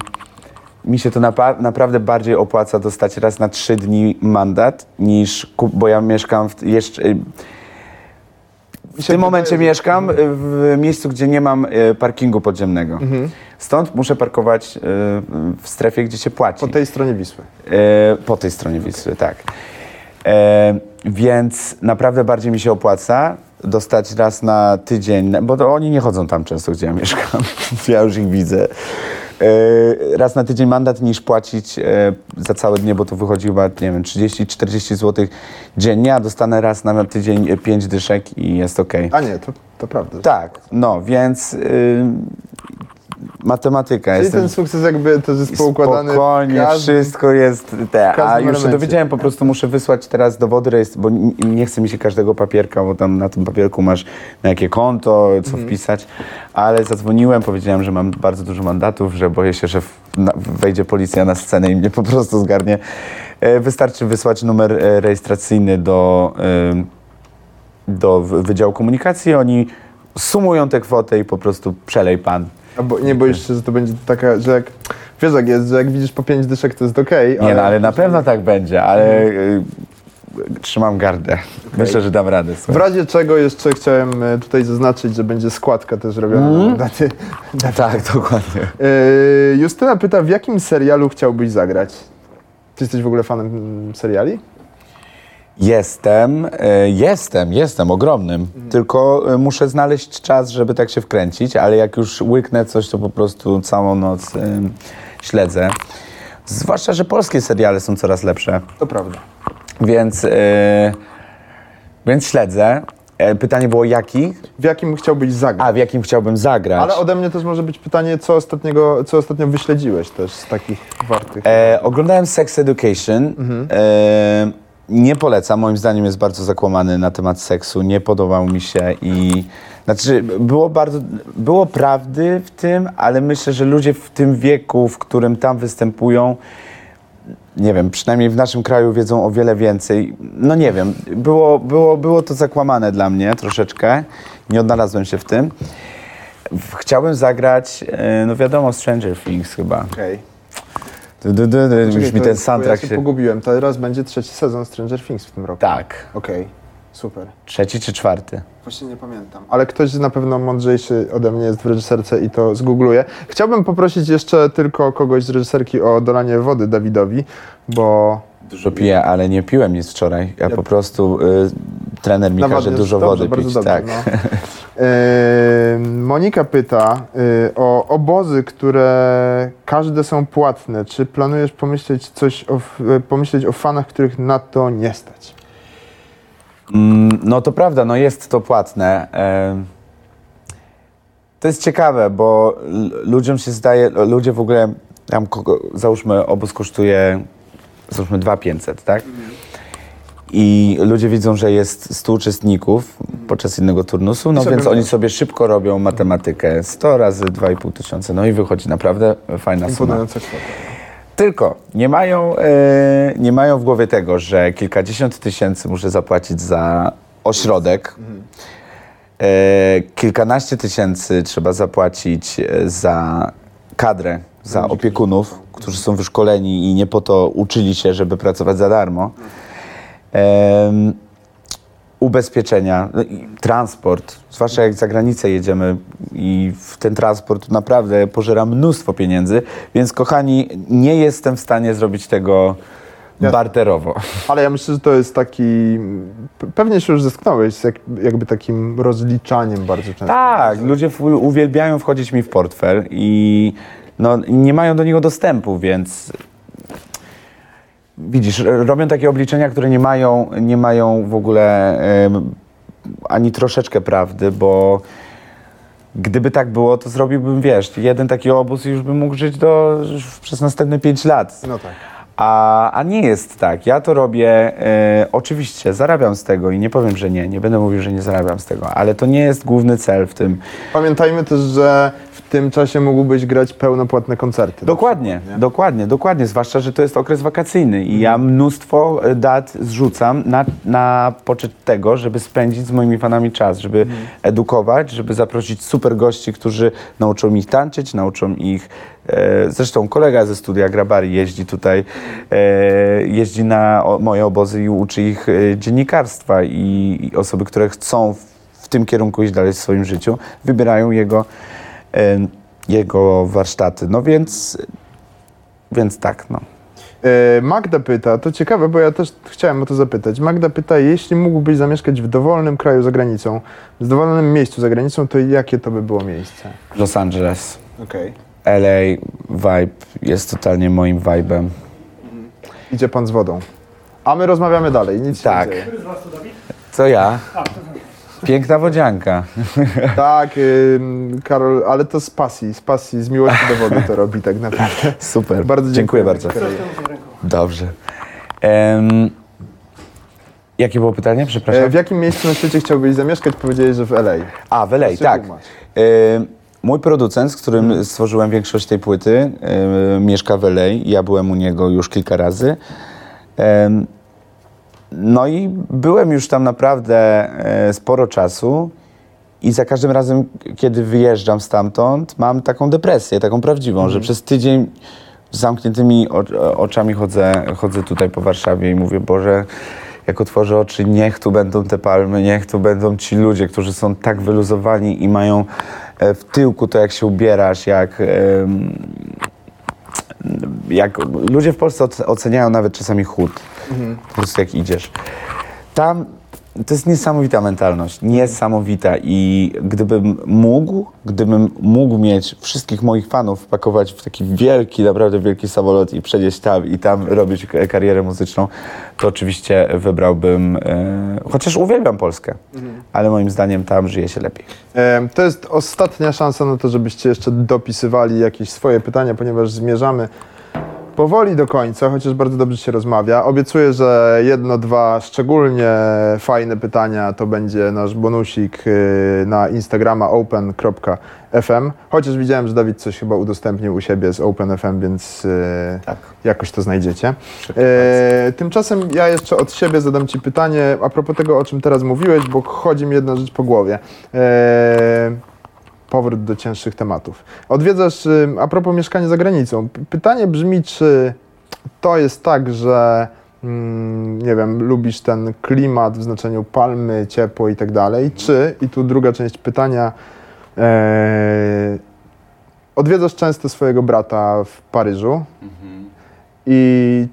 mi się to napa- naprawdę bardziej opłaca dostać raz na trzy dni mandat niż, kup- bo ja mieszkam w, jeszcze, w tym momencie mieszkam w miejscu, gdzie nie mam y, parkingu podziemnego. Mhm. Stąd muszę parkować y, w strefie, gdzie się płaci. Po tej stronie Wisły. E, po tej stronie Wisły, tak. E, więc naprawdę bardziej mi się opłaca dostać raz na tydzień, bo to oni nie chodzą tam często, gdzie ja mieszkam. *laughs* ja już ich widzę. E, raz na tydzień mandat niż płacić e, za całe dnie, bo to wychodzi chyba, nie wiem, 30-40 zł dziennie, a dostanę raz na tydzień 5 dyszek i jest okej. A nie, to, to prawda. Tak, no, więc matematyka. Czyli jestem ten sukces jakby też jest poukładany Spokojnie, każdym... wszystko jest te. A już się dowiedziałem, po prostu muszę wysłać teraz dowody bo nie chce mi się każdego papierka, bo tam na tym papierku masz na jakie konto, co Mhm. wpisać. Ale zadzwoniłem, powiedziałem, że mam bardzo dużo mandatów, że boję się, że wejdzie policja na scenę i mnie po prostu zgarnie. E, wystarczy wysłać numer e, rejestracyjny do, e, do Wydziału Komunikacji, oni sumują tę kwotę i po prostu przelej pan. A bo, nie boisz się, że to będzie taka, że jak... Wiesz jak jest, że jak widzisz po pięć dyszek to jest okej, Nie, no ale na pewno tak będzie, ale y, trzymam gardę. Myślę, że dam radę. W Słuchaj. razie czego jeszcze chciałem e, tutaj zaznaczyć, że będzie składka też robiona Mhm. na daty. Tak, dokładnie. E, Justyna pyta, w jakim serialu chciałbyś zagrać? Ty jesteś w ogóle fanem mm, seriali? Jestem, y, jestem, jestem ogromnym. Tylko y, muszę znaleźć czas, żeby tak się wkręcić, ale jak już łyknę coś, to po prostu całą noc y, śledzę. Zwłaszcza, że polskie seriale są coraz lepsze, To prawda. więc, więc śledzę. E, Pytanie było jaki? W jakim chciałbyś zagrać? A, w jakim chciałbym zagrać? Ale ode mnie też może być pytanie, co, ostatniego, co ostatnio wyśledziłeś też z takich wartych. E, oglądałem Sex Education. E, nie polecam, moim zdaniem jest bardzo zakłamany na temat seksu. Nie podobał mi się i. Znaczy, było bardzo. Było prawdy w tym, ale myślę, że ludzie w tym wieku, w którym tam występują, nie wiem, przynajmniej w naszym kraju wiedzą o wiele więcej. No nie wiem, było, było, było to zakłamane dla mnie troszeczkę. Nie odnalazłem się w tym. Chciałbym zagrać, e, no wiadomo, Stranger Things chyba. Okej. Du, du, du, du, Czekaj, Już mi ten bo Ja soundtrack się pogubiłem. Teraz będzie trzeci sezon Stranger Things w tym roku. Tak. Okej, super. Trzeci czy czwarty? Właśnie nie pamiętam. Ale ktoś na pewno mądrzejszy ode mnie jest w reżyserce i to zgoogluje. Chciałbym poprosić jeszcze tylko kogoś z reżyserki o dolanie wody Dawidowi, bo Dużo piję, ale nie piłem nic wczoraj. Ja, Ja- po prostu... Y, trener mi każe nawadniasz dużo dobrze, wody pić. dobrze, tak. no. Yy, *laughs* Monika pyta yy, o obozy, które każde są płatne. Czy planujesz pomyśleć coś o, f- pomyśleć o fanach, których na to nie stać? Mm, no to prawda, no jest to płatne. To jest ciekawe, bo ludziom się zdaje, ludzie w ogóle, tam załóżmy obóz kosztuje, załóżmy 2500, tak? I ludzie widzą, że jest 100 uczestników podczas innego turnusu, no więc oni sobie szybko robią matematykę. 100 razy 2,5 tysiąca, no i wychodzi naprawdę fajna suma. Tylko nie mają, e, nie mają w głowie tego, że kilkadziesiąt tysięcy muszę zapłacić za ośrodek. E, kilkanaście tysięcy trzeba zapłacić e, za kadrę, za opiekunów, którzy są wyszkoleni i nie po to uczyli się, żeby pracować za darmo. Ubezpieczenia, no transport, zwłaszcza jak za granicę jedziemy i w ten transport naprawdę pożera mnóstwo pieniędzy, więc kochani, nie jestem w stanie zrobić tego Jasne. barterowo. Ale ja myślę, że to jest taki. pe- Pewnie się już zetknąłeś z jak, jakby takim rozliczaniem bardzo często. Tak, ludzie w, uwielbiają wchodzić mi w portfel i no, nie mają do niego dostępu, więc widzisz, robią takie obliczenia, które nie mają, nie mają w ogóle ani troszeczkę prawdy, bo gdyby tak było, to zrobiłbym, wiesz, jeden taki obóz i już bym mógł żyć do, przez następne pięć lat. No tak. A, a nie jest tak. Ja to robię, e, oczywiście, zarabiam z tego i nie powiem, że nie, nie będę mówił, że nie zarabiam z tego, ale to nie jest główny cel w tym. Pamiętajmy też, że tym czasie mógłbyś grać pełnopłatne koncerty. Dokładnie, dokładnie, dokładnie, zwłaszcza, że to jest okres wakacyjny i ja mnóstwo e, dat zrzucam na, na poczet tego, żeby spędzić z moimi fanami czas, żeby edukować, żeby zaprosić super gości, którzy nauczą ich tańczyć, nauczą ich, e, zresztą kolega ze studia Grabari jeździ tutaj, e, jeździ na o, moje obozy i uczy ich e, dziennikarstwa i, i osoby, które chcą w, w tym kierunku iść dalej w swoim życiu, wybierają jego jego warsztaty. No więc, więc tak, no. E, Magda pyta, to ciekawe, bo ja też chciałem o to zapytać. Magda pyta, jeśli mógłbyś zamieszkać w dowolnym kraju za granicą, w dowolnym miejscu za granicą, to jakie to by było miejsce? Los Angeles, Okej. LA, vibe jest totalnie moim vibe'em. Idzie pan z wodą. A my rozmawiamy dalej, nic Tak. się nie dzieje. Co ja? Piękna wodzianka. *laughs* Tak, ym, Karol, ale to z pasji, z pasji, z miłości do wody to robi tak naprawdę. *laughs* Super. Bardzo dziękuję dziękuję. bardzo. Dobrze. Em, jakie było pytanie? E, Przepraszam. w jakim miejscu na świecie chciałbyś zamieszkać? Powiedziałeś, że w LA. A, w LA, tak. E, mój producent, z którym stworzyłem większość tej płyty, e, mieszka w LA. Ja byłem u niego już kilka razy. Em, no i byłem już tam naprawdę e, sporo czasu i za każdym razem, kiedy wyjeżdżam stamtąd, mam taką depresję, taką prawdziwą, że przez tydzień z zamkniętymi oczami chodzę, chodzę tutaj po Warszawie i mówię, Boże, jak otworzę oczy, niech tu będą te palmy, niech tu będą ci ludzie, którzy są tak wyluzowani i mają e, w tyłku to, jak się ubierasz, jak... jak ludzie w Polsce oce- oceniają nawet czasami chód, po prostu jak idziesz. Tam to jest niesamowita mentalność, niesamowita i gdybym mógł, gdybym mógł mieć wszystkich moich fanów wpakować w taki wielki, naprawdę wielki samolot i przejść tam i tam robić karierę muzyczną, to oczywiście wybrałbym, e, chociaż uwielbiam Polskę, ale moim zdaniem tam żyje się lepiej. E, To jest ostatnia szansa na to, żebyście jeszcze dopisywali jakieś swoje pytania, ponieważ zmierzamy powoli do końca, chociaż bardzo dobrze się rozmawia. Obiecuję, że jedno, dwa szczególnie fajne pytania to będzie nasz bonusik y, na Instagrama open.fm. Chociaż widziałem, że Dawid coś chyba udostępnił u siebie z OpenFM, więc y, Tak. jakoś to znajdziecie. E, tymczasem ja jeszcze od siebie zadam Ci pytanie a propos tego, o czym teraz mówiłeś, bo chodzi mi jedna rzecz po głowie. E, powrót do cięższych tematów. Odwiedzasz, y, a propos mieszkania za granicą. Pytanie brzmi, czy to jest tak, że mm, nie wiem, lubisz ten klimat w znaczeniu palmy, ciepło i tak dalej, czy, i tu druga część pytania, e, odwiedzasz często swojego brata w Paryżu i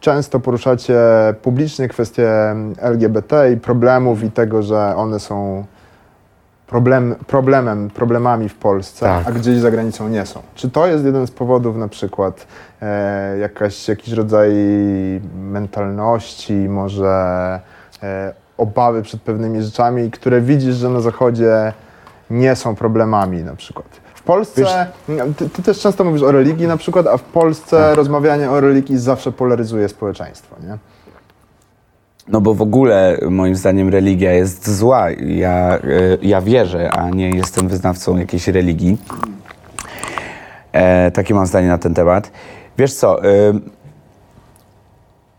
często poruszacie publicznie kwestie LGBT i problemów i tego, że one są problem, problemem, problemami w Polsce, Tak. a gdzieś za granicą nie są. Czy to jest jeden z powodów na przykład e, jakaś, jakiś rodzaj mentalności, może e, obawy przed pewnymi rzeczami, które widzisz, że na Zachodzie nie są problemami na przykład? W Polsce, ty, ty też często mówisz o religii na przykład, a w Polsce rozmawianie o religii zawsze polaryzuje społeczeństwo, nie? No bo w ogóle moim zdaniem religia jest zła. Ja, e, ja wierzę, a nie jestem wyznawcą jakiejś religii. E, takie mam zdanie na ten temat. Wiesz co, e,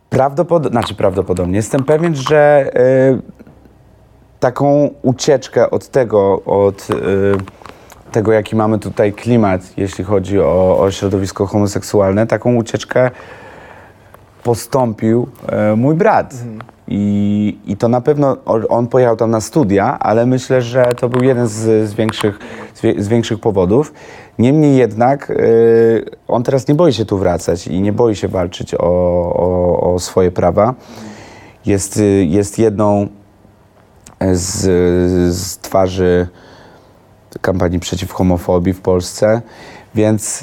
prawdopodobnie, znaczy prawdopodobnie, jestem pewien, że e, taką ucieczkę od tego, od e, tego, jaki mamy tutaj klimat, jeśli chodzi o, o środowisko homoseksualne, taką ucieczkę postąpił e, mój brat. I, I to na pewno on pojechał tam na studia, ale myślę, że to był jeden z, z, większych, z, większych powodów. Niemniej jednak y, on teraz nie boi się tu wracać i nie boi się walczyć o, o, o swoje prawa. Jest, y, jest jedną z, z twarzy kampanii przeciw homofobii w Polsce, więc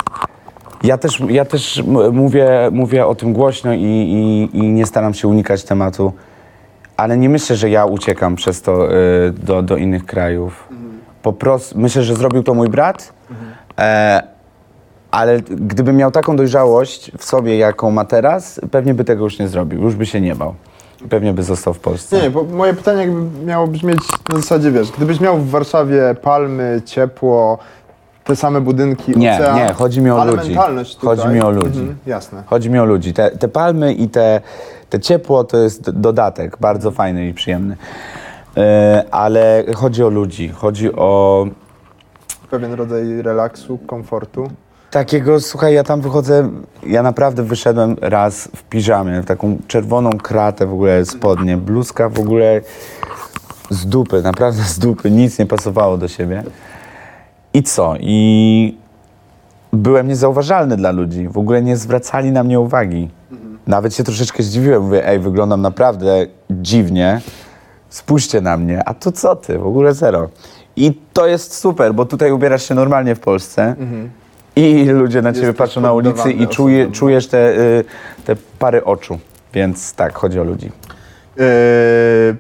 ja też, ja też mówię, mówię o tym głośno i, i, i nie staram się unikać tematu, ale nie myślę, że ja uciekam przez to y, do, do innych krajów. Po prostu myślę, że zrobił to mój brat, e, ale gdybym miał taką dojrzałość w sobie, jaką ma teraz, pewnie by tego już nie zrobił, już by się nie bał. Pewnie by został w Polsce. Nie, bo moje pytanie jakby miało brzmieć na zasadzie, wiesz, gdybyś miał w Warszawie palmy, ciepło, te same budynki, Nie, ocean, nie, chodzi mi o ale ludzi. mentalność tutaj, Chodzi mi o ludzi. Mhm, jasne. Chodzi mi o ludzi. Te, te palmy i te, te ciepło to jest dodatek, bardzo fajny i przyjemny. E, ale chodzi o ludzi, chodzi o Pewien rodzaj relaksu, komfortu. takiego, słuchaj, ja tam wychodzę, ja naprawdę wyszedłem raz w piżamie, w taką czerwoną kratę w ogóle spodnie, bluzka w ogóle z dupy, naprawdę z dupy, nic nie pasowało do siebie. I co? I byłem niezauważalny dla ludzi, w ogóle nie zwracali na mnie uwagi. Nawet się troszeczkę zdziwiłem, mówię, ej, wyglądam naprawdę dziwnie, spójrzcie na mnie, a tu co ty, w ogóle zero. I to jest super, bo tutaj ubierasz się normalnie w Polsce i ludzie na ciebie patrzą na ulicy i czuje, osobom. czujesz te, y, te pary oczu. Więc tak, chodzi o ludzi. Yy,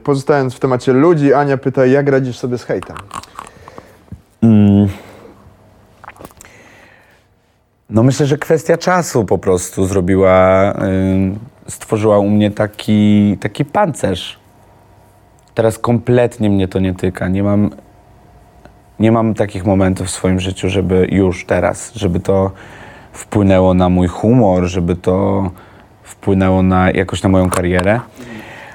pozostając w temacie ludzi, Ania pyta, jak radzisz sobie z hejtem? No myślę, że kwestia czasu po prostu zrobiła, y, stworzyła u mnie taki, taki pancerz. Teraz kompletnie mnie to nie tyka. Nie mam, nie mam takich momentów w swoim życiu, żeby już teraz, żeby to wpłynęło na mój humor, żeby to wpłynęło na, jakoś na moją karierę.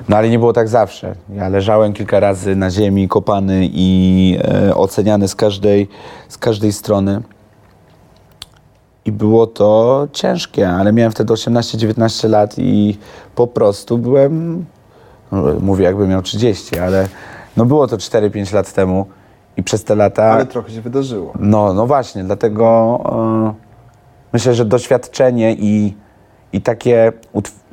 No ale nie było tak zawsze. Ja leżałem kilka razy na ziemi, kopany i e, oceniany z każdej, z każdej strony. I było to ciężkie, ale miałem wtedy 18-19 lat i po prostu byłem, no, mówię jakbym miał 30, ale no było to 4-5 lat temu i przez te lata... Ale trochę się wydarzyło. No, no właśnie, dlatego e, myślę, że doświadczenie i, i takie utw-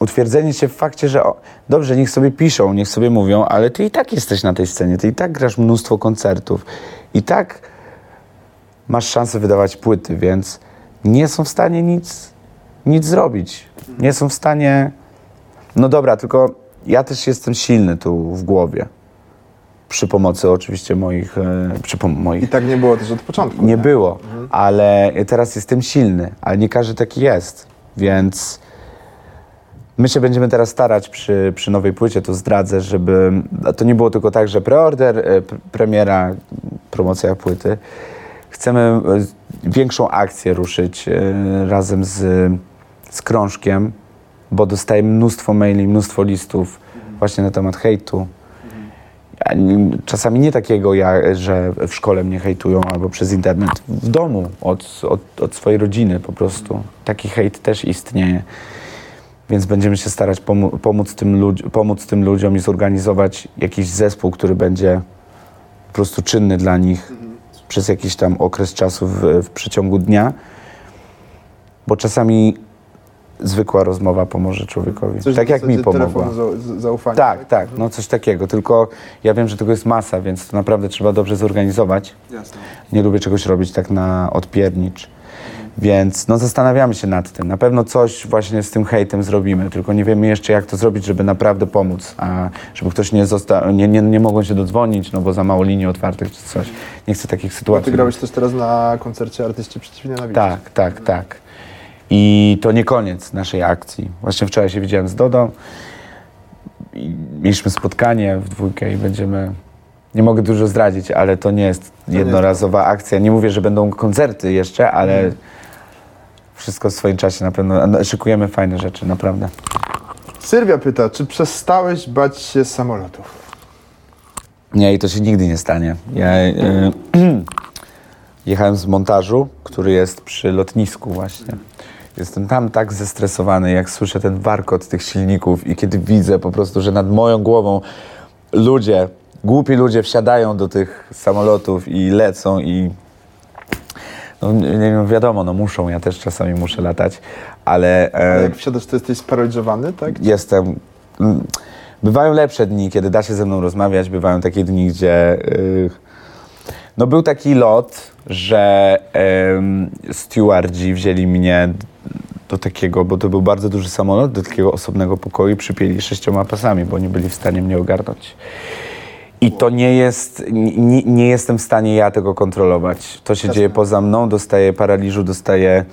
utwierdzenie się w fakcie, że o, dobrze, niech sobie piszą, niech sobie mówią, ale ty i tak jesteś na tej scenie, ty i tak grasz mnóstwo koncertów, i tak masz szansę wydawać płyty, więc nie są w stanie nic, nic zrobić. Nie są w stanie. No dobra, tylko ja też jestem silny tu w głowie. Przy pomocy oczywiście moich. E, przy pom- moich I tak nie było też od początku. nie było, ale teraz jestem silny, ale nie każdy taki jest, więc my się będziemy teraz starać przy, przy nowej płycie, to zdradzę, żeby to nie było tylko tak, że preorder, e, premiera, promocja płyty. Chcemy e, większą akcję ruszyć e, razem z, z krążkiem, bo dostaję mnóstwo maili, mnóstwo listów właśnie na temat hejtu. Czasami nie takiego, ja, że w szkole mnie hejtują albo przez internet. W domu, od, od, od swojej rodziny po prostu. Taki hejt też istnieje. Więc będziemy się starać pomóc, tym ludzi- pomóc tym ludziom i zorganizować jakiś zespół, który będzie po prostu czynny dla nich przez jakiś tam okres czasu w, w przeciągu dnia. Bo czasami zwykła rozmowa pomoże człowiekowi. Coś tak jak mi pomogła. zaufania. Tak, tak, no coś takiego. Tylko ja wiem, że tego jest masa, więc to naprawdę trzeba dobrze zorganizować. Jasne. Nie lubię czegoś robić tak na odpiernicz. Więc no zastanawiamy się nad tym. Na pewno coś właśnie z tym hejtem zrobimy, tylko nie wiemy jeszcze jak to zrobić, żeby naprawdę pomóc, a żeby ktoś nie został, nie, nie, nie mogło się dodzwonić, no bo za mało linii otwartych czy coś. Nie chcę takich Bo sytuacji. ty grałeś też teraz na koncercie Artyści Przeciw Nienawiści. Tak, tak, tak. I to nie koniec naszej akcji. Właśnie wczoraj się widziałem z Dodą. I mieliśmy spotkanie w dwójkę i będziemy. Nie mogę dużo zdradzić, ale to nie jest jednorazowa akcja. Nie mówię, że będą koncerty jeszcze, ale wszystko w swoim czasie na pewno. no, Szykujemy fajne rzeczy, naprawdę. Sylwia pyta, czy przestałeś bać się samolotów? Nie, i to się nigdy nie stanie. Ja e, *clears throat* jechałem z montażu, który jest przy lotnisku właśnie. Jestem tam tak zestresowany, jak słyszę ten warkot tych silników i kiedy widzę po prostu, że nad moją głową ludzie, głupi ludzie wsiadają do tych samolotów i lecą i no, nie wiem, wiadomo, no muszą, ja też czasami muszę latać, ale e, jak wsiadasz, to jesteś sparaliżowany, tak? jestem. Bywają lepsze dni, kiedy da się ze mną rozmawiać, bywają takie dni, gdzie. y, no był taki lot, że em, stewardzi wzięli mnie do takiego, bo to był bardzo duży samolot, do takiego osobnego pokoju i przypięli sześcioma pasami, bo nie byli w stanie mnie ogarnąć. I to nie jest, nie, nie jestem w stanie ja tego kontrolować. To się dzieje poza mną, dostaję paraliżu, dostaję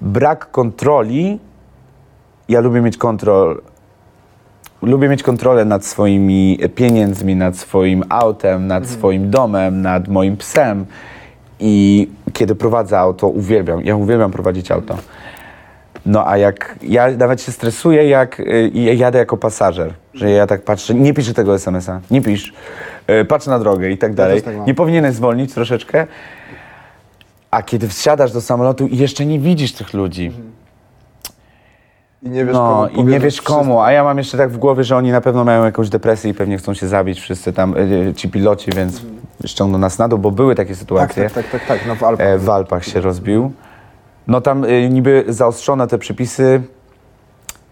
brak kontroli. Ja lubię mieć kontrol. Lubię mieć kontrolę nad swoimi pieniędzmi, nad swoim autem, nad swoim domem, nad moim psem. I kiedy prowadzę auto, uwielbiam. Ja uwielbiam prowadzić auto. No a jak ja nawet się stresuję, jak y, jadę jako pasażer, że ja tak patrzę, nie piszę tego SMS-a, nie pisz, y, patrzę na drogę i tak dalej. tak mam. nie powinieneś zwolnić troszeczkę. A kiedy wsiadasz do samolotu i jeszcze nie widzisz tych ludzi, I nie wiesz no komu i nie powiedzieć wiesz wszystko. komu, a ja mam jeszcze tak w głowie, że oni na pewno mają jakąś depresję i pewnie chcą się zabić wszyscy tam, y, ci piloci, więc ściągną nas na dół, bo były takie Tak, sytuacje. tak, tak, tak, tak, no w Alpach. E, w Alpach się rozbił. No tam y, niby zaostrzone te przepisy.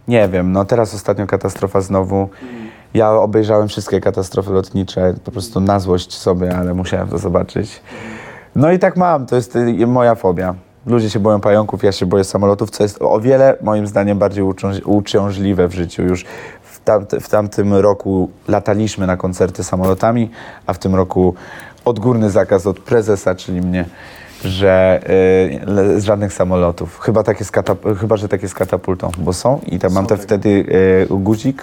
Nie wiem, no teraz ostatnio katastrofa znowu. Ja obejrzałem wszystkie katastrofy lotnicze, po prostu na złość sobie, ale musiałem to zobaczyć. No i tak mam, to jest y, moja fobia. Ludzie się boją pająków, ja się boję samolotów, co jest o wiele moim zdaniem bardziej uciąż- uciążliwe w życiu. Już w, tamt, w tamtym roku lataliśmy na koncerty samolotami, a w tym roku odgórny zakaz od prezesa, czyli mnie, że y, le- żadnych samolotów. Chyba, takie z katap- chyba, że takie z katapultą, bo są i tam mam Są te takie. wtedy y, guzik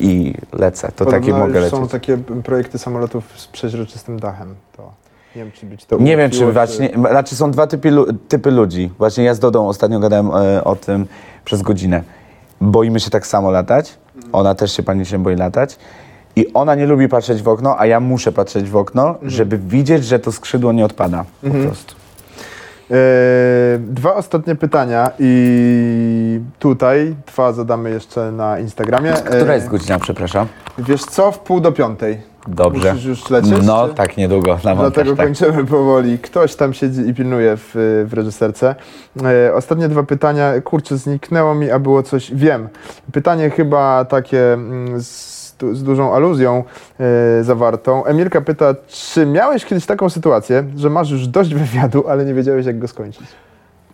i lecę. To takie Podobno mogę już lecieć. są takie projekty samolotów z przeźroczystym dachem. To nie wiem, czy być to Nie wiem, czy ułatwiło, właśnie, znaczy są dwa typy, typy ludzi. Właśnie ja z Dodą ostatnio gadałem e, o tym przez godzinę. Boimy się tak samo latać, ona też się panicznie boi latać i ona nie lubi patrzeć w okno, a ja muszę patrzeć w okno, żeby widzieć, że to skrzydło nie odpada po prostu. E, dwa ostatnie pytania i tutaj dwa zadamy jeszcze na Instagramie. Która jest godzina, przepraszam? Wiesz co, w pół do piątej. Dobrze. Musisz już lecieć? No czy? tak, niedługo na montaż, Dlatego tak. kończymy powoli. Ktoś tam siedzi i pilnuje w, w reżyserce. E, ostatnie dwa pytania. Kurczę, zniknęło mi, a było coś. Wiem. Pytanie chyba takie mm, z, z dużą aluzją e, zawartą. Emilka pyta, czy miałeś kiedyś taką sytuację, że masz już dość wywiadu, ale nie wiedziałeś, jak go skończyć?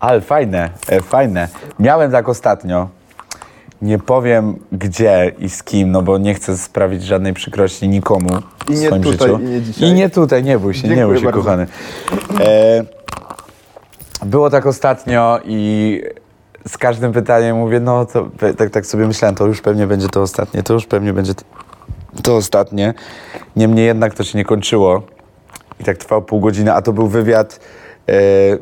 Ale fajne, e, fajne. Miałem tak ostatnio. Nie powiem gdzie i z kim, no bo nie chcę sprawić żadnej przykrości nikomu I w nie swoim tutaj, życiu. i nie dzisiaj. I nie tutaj, nie bój się, nie Dziękuję bój się, bardzo. kochany. E, było tak ostatnio i z każdym pytaniem mówię, no to tak, tak sobie myślałem, to już pewnie będzie to ostatnie, to już pewnie będzie to, ostatnie. Niemniej jednak to się nie kończyło. I tak trwało pół godziny, a to był wywiad e,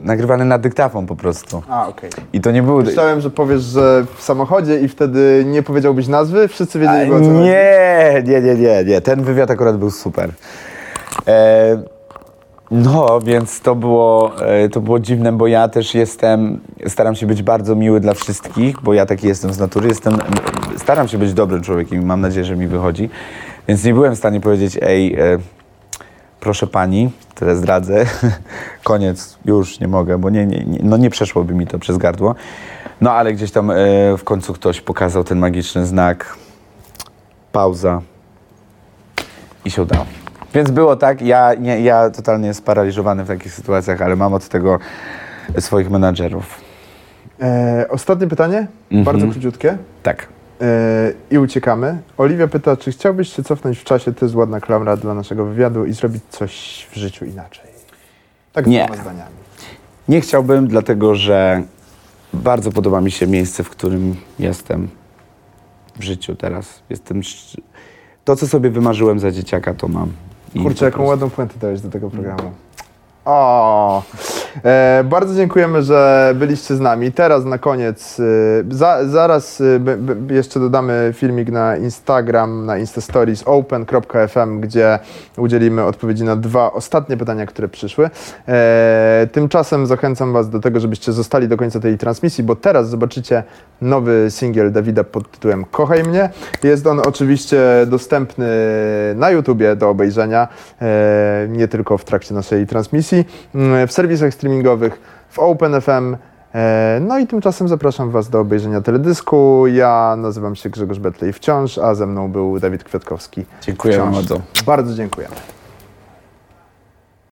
nagrywany na dyktafon po prostu. A, okej. I to nie był... Myślałem, że powiesz, że w samochodzie i wtedy nie powiedziałbyś nazwy, wszyscy wiedzieli, o co chodzi. Nie, nie, nie, nie, nie. Ten wywiad akurat był super. E, no, więc to było, e, to było dziwne, bo ja też jestem, staram się być bardzo miły dla wszystkich, bo ja taki jestem z natury. Jestem, staram się być dobrym człowiekiem i mam nadzieję, że mi wychodzi. Więc nie byłem w stanie powiedzieć, ej, e, proszę pani, tyle zdradzę, *laughs* koniec, już nie mogę, bo nie, nie, no nie przeszłoby mi to przez gardło. No ale gdzieś tam e, w końcu ktoś pokazał ten magiczny znak, pauza i się udało. Więc było tak, ja, nie, ja totalnie sparaliżowany w takich sytuacjach, ale mam od tego swoich menadżerów. E, ostatnie pytanie, Mhm. bardzo króciutkie. Tak. E, I uciekamy. Oliwia pyta, czy chciałbyś się cofnąć w czasie, to jest ładna klamra dla naszego wywiadu i zrobić coś w życiu inaczej? Tak Nie. zdaniami. Nie chciałbym, dlatego że bardzo podoba mi się miejsce, w którym jestem w życiu teraz. Jestem. To, co sobie wymarzyłem za dzieciaka, to mam. I Kurczę, po jaką prostu- ładną puentę dałeś do tego programu. O, E, bardzo dziękujemy, że byliście z nami. Teraz na koniec, e, za, zaraz e, b, b, jeszcze dodamy filmik na Instagram, na Instastories open.fm, gdzie udzielimy odpowiedzi na dwa ostatnie pytania, które przyszły. E, tymczasem zachęcam Was do tego, żebyście zostali do końca tej transmisji, bo teraz zobaczycie nowy singiel Dawida pod tytułem Kochaj mnie. Jest on oczywiście dostępny na YouTubie do obejrzenia, e, nie tylko w trakcie naszej transmisji, mm, w serwisach streamingowych, w OpenFM. E, No i tymczasem zapraszam Was do obejrzenia teledysku. Ja nazywam się Grzegorz Betlej wciąż, a ze mną był Dawid Kwiatkowski. Dziękuję wciąż. bardzo. Bardzo dziękujemy.